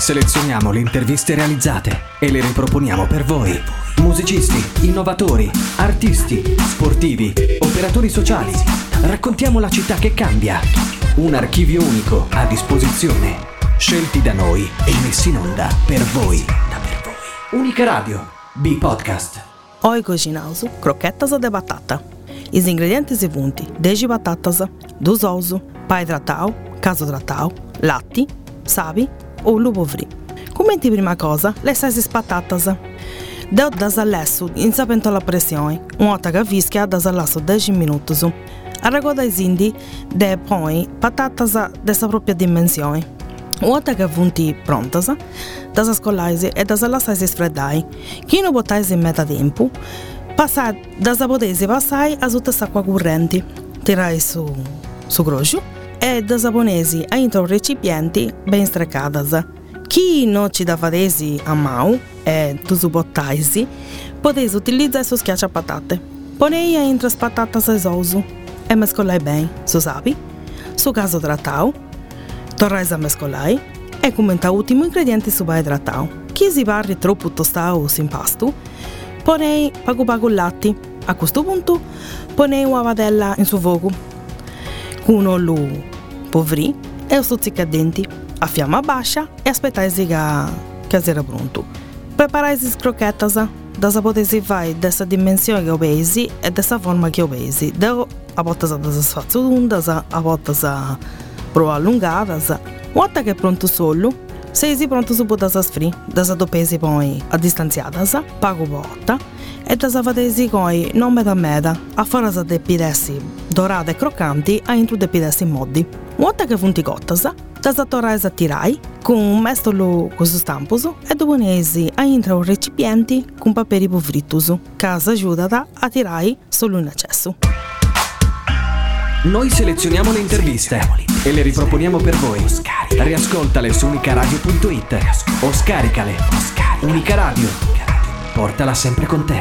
Selezioniamo le interviste realizzate e le riproponiamo per voi. Musicisti, innovatori, artisti, sportivi, operatori sociali. Raccontiamo la città che cambia. Un archivio unico a disposizione. Scelti da noi e messi in onda per voi. Unica Radio. B-Podcast. Oi cozinauso, croquetas de batata. Os ingredientes vunti, desde batatas, dos ouso, pai hidratau, caso hidratau, latte, sabi ou lupo fri. Commenti prima cosa, le sais patatas. Deu das alesso in sapento la pressione, un'ota che fischia das alasso 10 minuti. A regoda indi de poi patatas dessa propria dimensione. Che vunti prontas, das scolaise e das lassaise sfreddai. Chi non botaise in metà tempo, passai das abodesi passai a tutta acqua corrente. Tirai su, su groscio e das abonesi a intro recipienti ben strecadas. Chi non ci dava desi a mão e tu su botaisi, poteis utilizzare su schiaccia patate. Ponei a intro as patatas e souso e mescolai bem, su sabe? Su caso tratau, torrais a mescolai e commenta ultimo ingrediente su vai hidratau. Chi si varri troppo tostau sin pasto, ponei pago pago latte. A questo punto ponei una vadella in suo fuoco. Uno lo povri e lo stuzzicadenti a fiamma bassa e aspettai che che sia pronto. Preparai le croquetas da sapotesi fai dessa dimensione che obesi e dessa forma che obesi. Devo a volte da sfazzundas, a volte pro allungadas. Volta che è pronto solo, sei pronto su da sfri, da dopesi poi a distanziadas, pago botta e da savadesi coi non meda meda, a fare de pidessi dorate e croccanti a intro de pidessi modi. Volta che funti gottas, da satorais a tirai con un mestolo con stamposo e dopo nesi a intra un recipienti con paperi povritus, casa aiuta a tirai solo in accesso. Noi selezioniamo le interviste e le riproponiamo per voi. Riascoltale su unicaradio.it o scaricale. Unica Radio. Portala sempre con te.